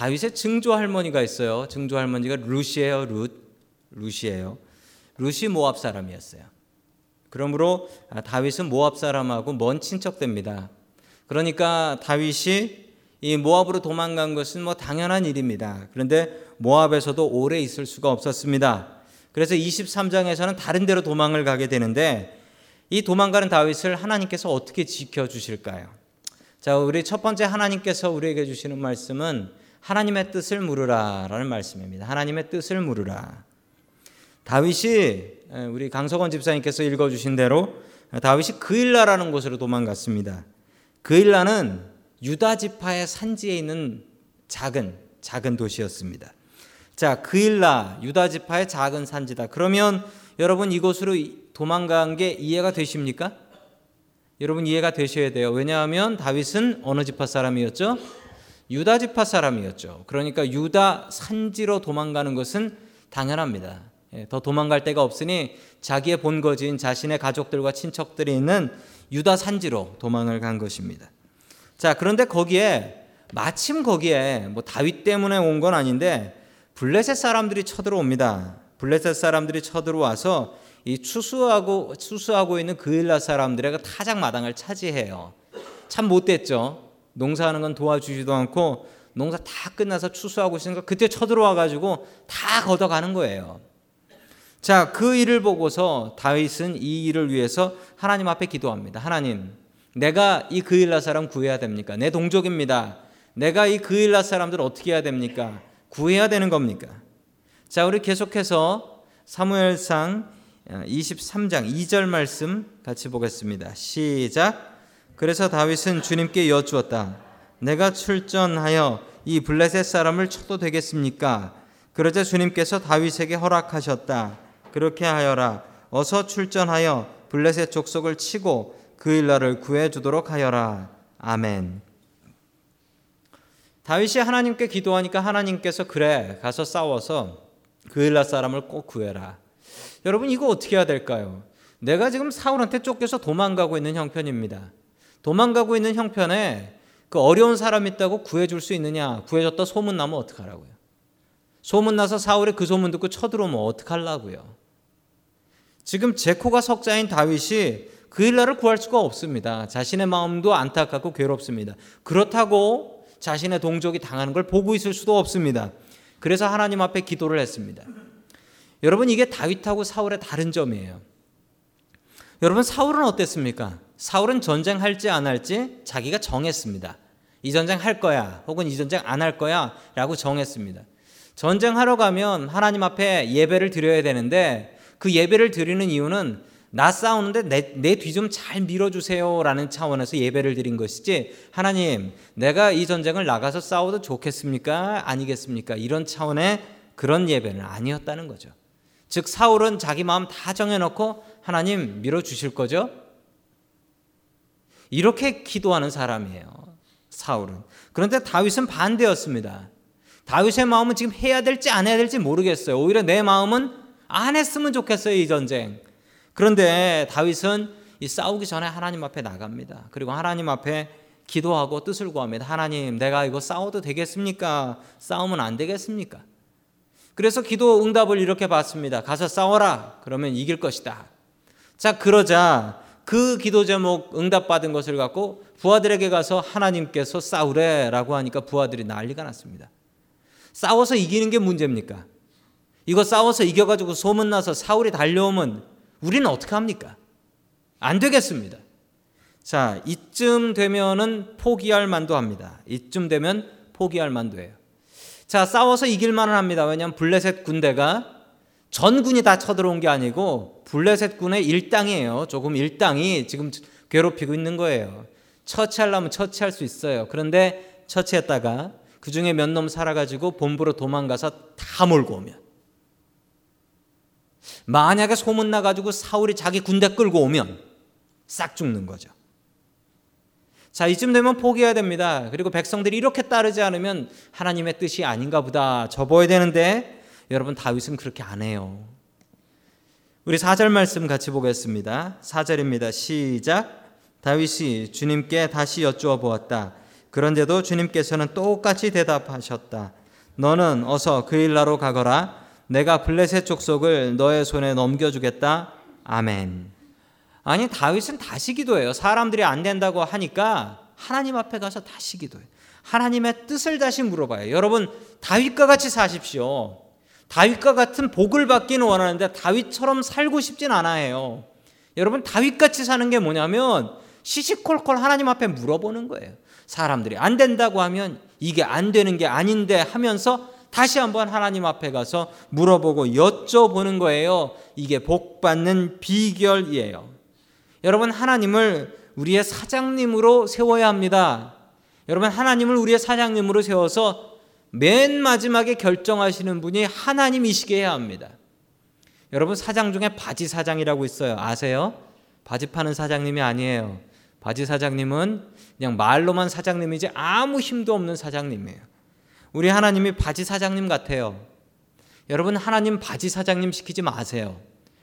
다윗의 증조 할머니가 있어요. 증조 할머니가 루시예요. 룻. 루시예요. 룻이 모압 사람이었어요. 그러므로 다윗은 모압 사람하고 먼 친척됩니다. 그러니까 다윗이 이 모압으로 도망간 것은 뭐 당연한 일입니다. 그런데 모압에서도 오래 있을 수가 없었습니다. 그래서 23장에서는 다른 데로 도망을 가게 되는데 이 도망가는 다윗을 하나님께서 어떻게 지켜 주실까요? 자, 우리 첫 번째 하나님께서 우리에게 주시는 말씀은 하나님의 뜻을 물으라라는 말씀입니다. 하나님의 뜻을 물으라. 다윗이 우리 강석원 집사님께서 읽어 주신 대로 다윗이 그일라라는 곳으로 도망갔습니다. 그일라는 유다 지파의 산지에 있는 작은 작은 도시였습니다. 자, 그일라 유다 지파의 작은 산지다. 그러면 여러분 이곳으로 도망간 게 이해가 되십니까? 여러분 이해가 되셔야 돼요. 왜냐하면 다윗은 어느 지파 사람이었죠? 유다 지파 사람이었죠. 그러니까 유다 산지로 도망가는 것은 당연합니다. 예, 더 도망갈 데가 없으니 자기의 본거지인 자신의 가족들과 친척들이 있는 유다 산지로 도망을 간 것입니다. 자, 그런데 거기에 마침 거기에 뭐 다윗 때문에 온 건 아닌데 블레셋 사람들이 쳐들어옵니다. 블레셋 사람들이 쳐들어와서 이 추수하고 추수하고 있는 그일라 사람들의 그 타작 마당을 차지해요. 참 못됐죠. 농사하는 건 도와주지도 않고 농사 다 끝나서 추수하고 있으니까 그때 쳐들어와 가지고 다 걷어가는 거예요. 자, 그 일을 보고서 다윗은 이 일을 위해서 하나님 앞에 기도합니다. 하나님, 내가 이 그일라 사람 구해야 됩니까? 내 동족입니다. 내가 이 그일라 사람들 어떻게 해야 됩니까? 구해야 되는 겁니까? 자, 우리 계속해서 사무엘상 23장 2절 말씀 같이 보겠습니다. 시작. 그래서 다윗은 주님께 여쭈었다. 내가 출전하여 이 블레셋 사람을 쳐도 되겠습니까? 그러자 주님께서 다윗에게 허락하셨다. 그렇게 하여라. 어서 출전하여 블레셋 족속을 치고 그 일날을 구해 주도록 하여라. 아멘. 다윗이 하나님께 기도하니까 하나님께서 그래 가서 싸워서 그 일날 사람을 꼭 구해라. 여러분 이거 어떻게 해야 될까요? 내가 지금 사울한테 쫓겨서 도망가고 있는 형편입니다. 도망가고 있는 형편에 그 어려운 사람 있다고 구해줄 수 있느냐? 구해줬다 소문 나면 어떡하라고요? 소문 나서 사울이 그 소문 듣고 쳐들어오면 어떡하려고요? 지금 제코가 석자인 다윗이 그 일날을 구할 수가 없습니다. 자신의 마음도 안타깝고 괴롭습니다. 그렇다고 자신의 동족이 당하는 걸 보고 있을 수도 없습니다. 그래서 하나님 앞에 기도를 했습니다. 여러분 이게 다윗하고 사울의 다른 점이에요. 여러분 사울은 어땠습니까? 사울은 전쟁할지 안 할지 자기가 정했습니다. 이 전쟁 할 거야 혹은 이 전쟁 안 할 거야 라고 정했습니다. 전쟁하러 가면 하나님 앞에 예배를 드려야 되는데 그 예배를 드리는 이유는 나 싸우는데 내뒤 좀 잘 밀어주세요 라는 차원에서 예배를 드린 것이지 하나님 내가 이 전쟁을 나가서 싸워도 좋겠습니까 아니겠습니까 이런 차원의 그런 예배는 아니었다는 거죠. 즉 사울은 자기 마음 다 정해놓고 하나님 밀어주실 거죠. 이렇게 기도하는 사람이에요. 사울은. 그런데 다윗은 반대였습니다. 다윗의 마음은 지금 해야 될지 안 해야 될지 모르겠어요. 오히려 내 마음은 안 했으면 좋겠어요, 이 전쟁. 그런데 다윗은 이 싸우기 전에 하나님 앞에 나갑니다. 그리고 하나님 앞에 기도하고 뜻을 구합니다. 하나님, 내가 이거 싸워도 되겠습니까? 싸우면 안 되겠습니까? 그래서 기도 응답을 이렇게 받습니다. 가서 싸워라. 그러면 이길 것이다. 자, 그러자 그 기도 제목 응답받은 것을 갖고 부하들에게 가서 하나님께서 싸우래라고 하니까 부하들이 난리가 났습니다. 싸워서 이기는 게 문제입니까? 이거 싸워서 이겨가지고 소문나서 사울이 달려오면 우리는 어떻게 합니까? 안 되겠습니다. 자, 이쯤 되면은 포기할 만도 합니다. 이쯤 되면 포기할 만도 해요. 자, 싸워서 이길 만은 합니다. 왜냐하면 블레셋 군대가 전군이 다 쳐들어온 게 아니고 블레셋 군의 일당이에요. 조금 일당이 지금 괴롭히고 있는 거예요. 처치하려면 처치할 수 있어요. 그런데 처치했다가 그 중에 몇 놈 살아가지고 본부로 도망가서 다 몰고 오면 만약에 소문 나가지고 사울이 자기 군대 끌고 오면 싹 죽는 거죠. 자, 이쯤 되면 포기해야 됩니다. 그리고 백성들이 이렇게 따르지 않으면 하나님의 뜻이 아닌가 보다 접어야 되는데 여러분 다윗은 그렇게 안 해요. 우리 4절 말씀 같이 보겠습니다. 4절입니다. 시작. 다윗이 주님께 다시 여쭈어 보았다. 그런데도 주님께서는 똑같이 대답하셨다. 너는 어서 그 일나로 가거라. 내가 블레셋 족속을 너의 손에 넘겨주겠다. 아멘. 아니 다윗은 다시 기도해요. 사람들이 안 된다고 하니까 하나님 앞에 가서 다시 기도해요. 하나님의 뜻을 다시 물어봐요. 여러분 다윗과 같이 사십시오. 다윗과 같은 복을 받기는 원하는데 다윗처럼 살고 싶진 않아요. 여러분 다윗같이 사는 게 뭐냐면 시시콜콜 하나님 앞에 물어보는 거예요. 사람들이 안 된다고 하면 이게 안 되는 게 아닌데 하면서 다시 한번 하나님 앞에 가서 물어보고 여쭤보는 거예요. 이게 복 받는 비결이에요. 여러분 하나님을 우리의 사장님으로 세워야 합니다. 여러분 하나님을 우리의 사장님으로 세워서 맨 마지막에 결정하시는 분이 하나님이시게 해야 합니다. 여러분 사장 중에 바지 사장이라고 있어요. 아세요? 바지 파는 사장님이 아니에요. 바지 사장님은 그냥 말로만 사장님이지 아무 힘도 없는 사장님이에요. 우리 하나님이 바지 사장님 같아요. 여러분 하나님 바지 사장님 시키지 마세요.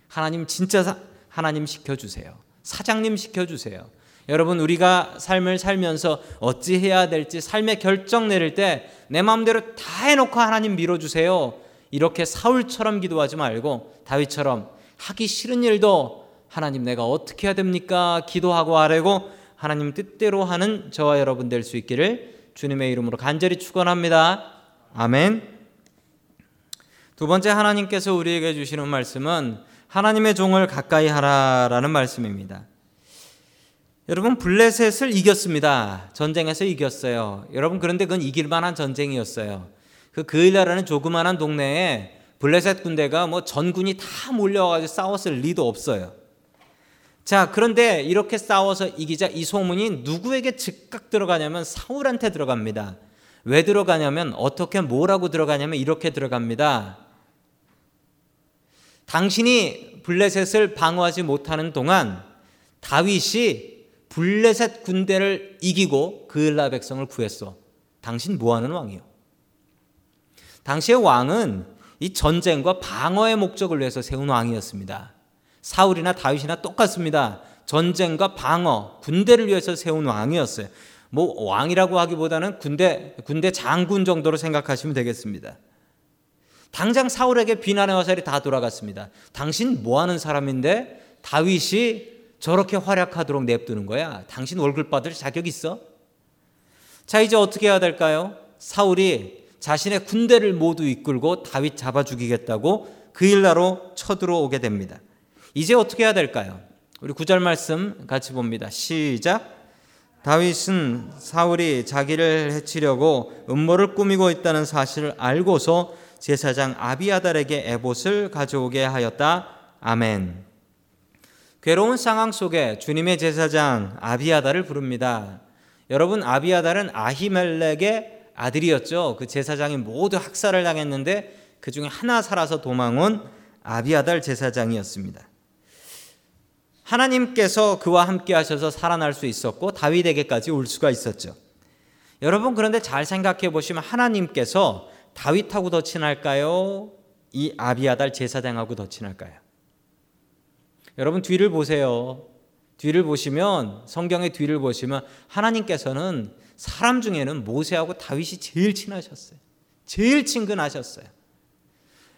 하나님 진짜 사, 하나님 시켜 주세요. 사장님 시켜 주세요. 여러분 우리가 삶을 살면서 어찌 해야 될지 삶의 결정 내릴 때 내 마음대로 다 해놓고 하나님 밀어주세요. 이렇게 사울처럼 기도하지 말고 다윗처럼 하기 싫은 일도 하나님 내가 어떻게 해야 됩니까? 기도하고 아뢰고 하나님 뜻대로 하는 저와 여러분 될 수 있기를 주님의 이름으로 간절히 축원합니다. 아멘. 두 번째 하나님께서 우리에게 주시는 말씀은 하나님의 종을 가까이 하라라는 말씀입니다. 여러분 블레셋을 이겼습니다. 전쟁에서 이겼어요. 여러분 그런데 그건 이길 만한 전쟁이었어요. 그 그일라라는 조그마한 동네에 블레셋 군대가 뭐 전군이 다 몰려와가지고 싸웠을 리도 없어요. 자 그런데 이렇게 싸워서 이기자 이 소문이 누구에게 즉각 들어가냐면 사울한테 들어갑니다. 왜 들어가냐면 어떻게 뭐라고 들어가냐면 이렇게 들어갑니다. 당신이 블레셋을 방어하지 못하는 동안 다윗이 블레셋 군대를 이기고 그을라 백성을 구했어. 당신 뭐하는 왕이요? 당시의 왕은 이 전쟁과 방어의 목적을 위해서 세운 왕이었습니다. 사울이나 다윗이나 똑같습니다. 전쟁과 방어, 군대를 위해서 세운 왕이었어요. 뭐 왕이라고 하기보다는 군대 군대 장군 정도로 생각하시면 되겠습니다. 당장 사울에게 비난의 화살이 다 돌아갔습니다. 당신 뭐 하는 사람인데 다윗이 저렇게 활약하도록 냅두는 거야. 당신 월급 받을 자격 있어? 자, 이제 어떻게 해야 될까요? 사울이 자신의 군대를 모두 이끌고 다윗 잡아 죽이겠다고 그 일나로 쳐들어오게 됩니다. 이제 어떻게 해야 될까요? 우리 구절 말씀 같이 봅니다. 시작. 다윗은 사울이 자기를 해치려고 음모를 꾸미고 있다는 사실을 알고서 제사장 아비아달에게 에봇을 가져오게 하였다. 아멘. 괴로운 상황 속에 주님의 제사장 아비아달을 부릅니다. 여러분 아비아달은 아히멜렉의 아들이었죠. 그 제사장이 모두 학살을 당했는데 그 중에 하나 살아서 도망온 아비아달 제사장이었습니다. 하나님께서 그와 함께 하셔서 살아날 수 있었고 다윗에게까지 올 수가 있었죠. 여러분 그런데 잘 생각해 보시면 하나님께서 다윗하고 더 친할까요? 이 아비아달 제사장하고 더 친할까요? 여러분 뒤를 보세요. 뒤를 보시면 성경의 뒤를 보시면 하나님께서는 사람 중에는 모세하고 다윗이 제일 친하셨어요. 제일 친근하셨어요.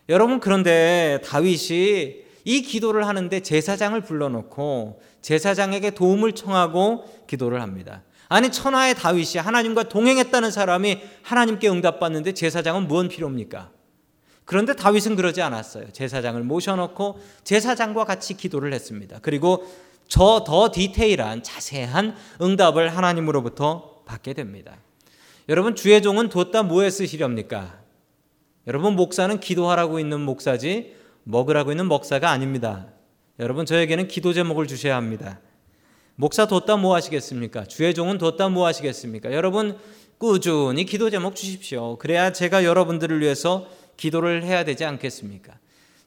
여러분 그런데 다윗이 이 기도를 하는데 제사장을 불러놓고 제사장에게 도움을 청하고 기도를 합니다. 아니 천하의 다윗이 하나님과 동행했다는 사람이 하나님께 응답받는데 제사장은 무언 필요입니까? 그런데 다윗은 그러지 않았어요. 제사장을 모셔놓고 제사장과 같이 기도를 했습니다. 그리고 저 더 디테일한 자세한 응답을 하나님으로부터 받게 됩니다. 여러분 주의 종은 뒀다 뭐에 쓰시렵니까? 여러분 목사는 기도하라고 있는 목사지 먹으라고 있는 목사가 아닙니다. 여러분 저에게는 기도 제목을 주셔야 합니다. 목사 뒀다 뭐 하시겠습니까? 주의 종은 뒀다 뭐 하시겠습니까? 여러분 꾸준히 기도 제목 주십시오. 그래야 제가 여러분들을 위해서 기도를 해야 되지 않겠습니까?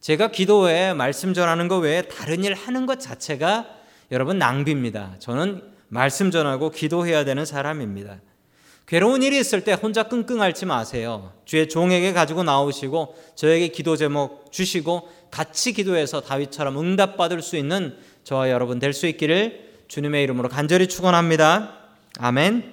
제가 기도에 말씀 전하는 것 외에 다른 일 하는 것 자체가 여러분 낭비입니다. 저는 말씀 전하고 기도해야 되는 사람입니다. 괴로운 일이 있을 때 혼자 끙끙 앓지 마세요. 주의 종에게 가지고 나오시고 저에게 기도 제목 주시고 같이 기도해서 다윗처럼 응답받을 수 있는 저와 여러분 될 수 있기를 주님의 이름으로 간절히 축원합니다. 아멘.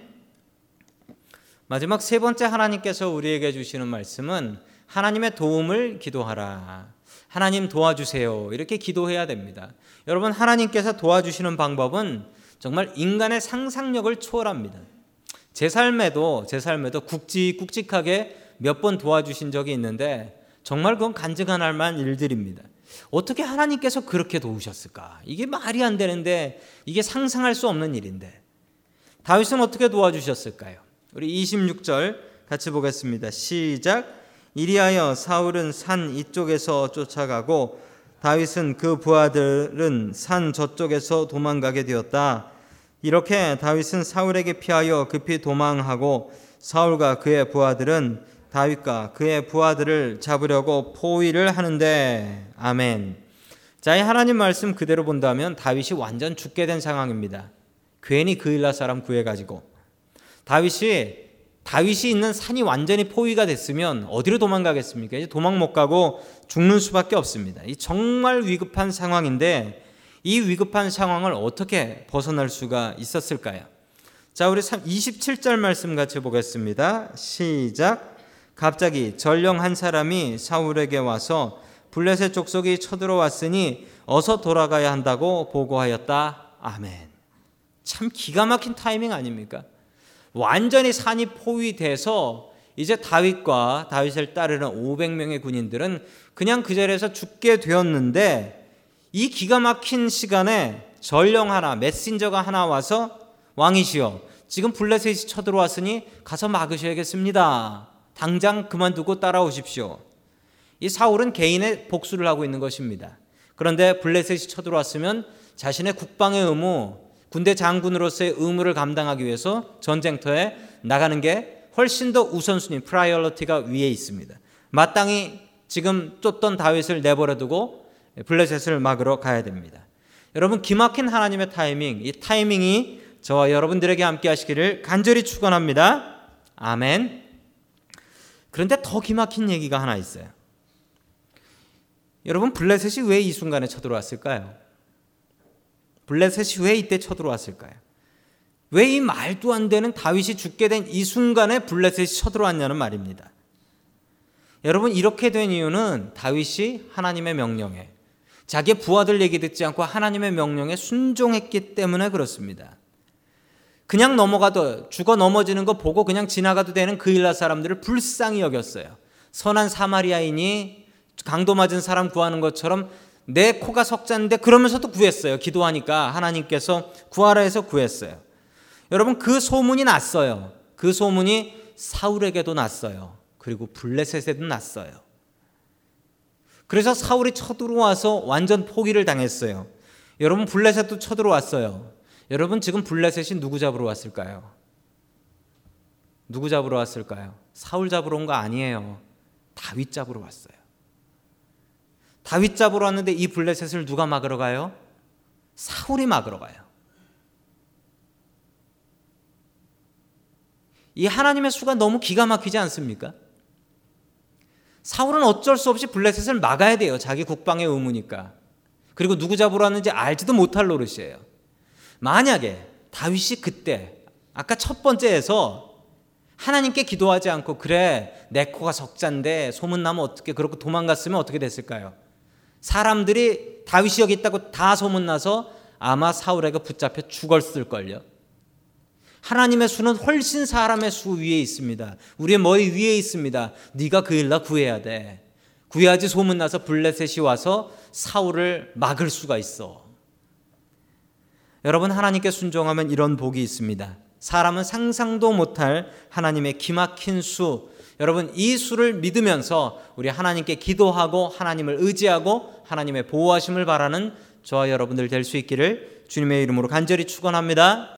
마지막 세 번째 하나님께서 우리에게 주시는 말씀은 하나님의 도움을 기도하라. 하나님 도와주세요. 이렇게 기도해야 됩니다. 여러분, 하나님께서 도와주시는 방법은 정말 인간의 상상력을 초월합니다. 제 삶에도, 제 삶에도 굵직굵직하게 몇 번 도와주신 적이 있는데 정말 그건 간증할 만한 일들입니다. 어떻게 하나님께서 그렇게 도우셨을까? 이게 말이 안 되는데 이게 상상할 수 없는 일인데. 다윗은 어떻게 도와주셨을까요? 우리 26절 같이 보겠습니다. 시작. 이리하여 사울은 산 이쪽에서 쫓아가고 다윗은 그 부하들은 산 저쪽에서 도망가게 되었다. 이렇게 다윗은 사울에게 피하여 급히 도망하고 사울과 그의 부하들은 다윗과 그의 부하들을 잡으려고 포위를 하는데 아멘. 자, 이 하나님 말씀 그대로 본다면 다윗이 완전 죽게 된 상황입니다. 괜히 그일라 사람 구해 가지고 다윗이 다윗이 있는 산이 완전히 포위가 됐으면 어디로 도망가겠습니까? 이제 도망 못 가고 죽는 수밖에 없습니다. 이 정말 위급한 상황인데 이 위급한 상황을 어떻게 벗어날 수가 있었을까요? 자, 우리 27절 말씀 같이 보겠습니다. 시작. 갑자기 전령 한 사람이 사울에게 와서 블레셋 족속이 쳐들어왔으니 어서 돌아가야 한다고 보고하였다. 아멘. 참 기가 막힌 타이밍 아닙니까? 완전히 산이 포위돼서 이제 다윗과 다윗을 따르는 500명의 군인들은 그냥 그 자리에서 죽게 되었는데 이 기가 막힌 시간에 전령 하나, 메신저가 하나 와서 왕이시여, 지금 블레셋이 쳐들어왔으니 가서 막으셔야겠습니다. 당장 그만두고 따라오십시오. 이 사울은 개인의 복수를 하고 있는 것입니다. 그런데 블레셋이 쳐들어왔으면 자신의 국방의 의무, 군대 장군으로서의 의무를 감당하기 위해서 전쟁터에 나가는 게 훨씬 더 우선순위, priority가 위에 있습니다. 마땅히 지금 쫓던 다윗을 내버려두고 블레셋을 막으러 가야 됩니다. 여러분 기막힌 하나님의 타이밍, 이 타이밍이 저와 여러분들에게 함께 하시기를 간절히 축원합니다. 아멘. 그런데 더 기막힌 얘기가 하나 있어요. 여러분 블레셋이 왜 이 순간에 쳐들어왔을까요? 블레셋이 왜 이때 쳐들어왔을까요? 왜 이 말도 안 되는 다윗이 죽게 된 이 순간에 블레셋이 쳐들어왔냐는 말입니다. 여러분 이렇게 된 이유는 다윗이 하나님의 명령에 자기의 부하들 얘기 듣지 않고 하나님의 명령에 순종했기 때문에 그렇습니다. 그냥 넘어가도 죽어 넘어지는 거 보고 그냥 지나가도 되는 그 일라 사람들을 불쌍히 여겼어요. 선한 사마리아인이 강도 맞은 사람 구하는 것처럼 내 코가 석자인데 그러면서도 구했어요. 기도하니까 하나님께서 구하라 해서 구했어요. 여러분 그 소문이 났어요. 그 소문이 사울에게도 났어요. 그리고 블레셋에도 났어요. 그래서 사울이 쳐들어와서 완전 포기를 당했어요. 여러분 블레셋도 쳐들어왔어요. 여러분 지금 블레셋이 누구 잡으러 왔을까요? 누구 잡으러 왔을까요? 사울 잡으러 온 거 아니에요. 다윗 잡으러 왔어요. 다윗 잡으러 왔는데 이 블레셋을 누가 막으러 가요? 사울이 막으러 가요. 이 하나님의 수가 너무 기가 막히지 않습니까? 사울은 어쩔 수 없이 블레셋을 막아야 돼요. 자기 국방의 의무니까. 그리고 누구 잡으러 왔는지 알지도 못할 노릇이에요. 만약에 다윗이 그때 아까 첫 번째에서 하나님께 기도하지 않고 그래 내 코가 적자인데 소문나면 어떻게 그렇게 도망갔으면 어떻게 됐을까요? 사람들이 다윗이 여기 있다고 다 소문나서 아마 사울에게 붙잡혀 죽었을걸요. 하나님의 수는 훨씬 사람의 수 위에 있습니다. 우리의 머리 위에 있습니다. 네가 그 일나 구해야 돼. 구해야지 소문나서 블레셋이 와서 사울을 막을 수가 있어. 여러분 하나님께 순종하면 이런 복이 있습니다. 사람은 상상도 못할 하나님의 기막힌 수, 여러분 이 수를 믿으면서 우리 하나님께 기도하고 하나님을 의지하고 하나님의 보호하심을 바라는 저와 여러분들 될 수 있기를 주님의 이름으로 간절히 축원합니다.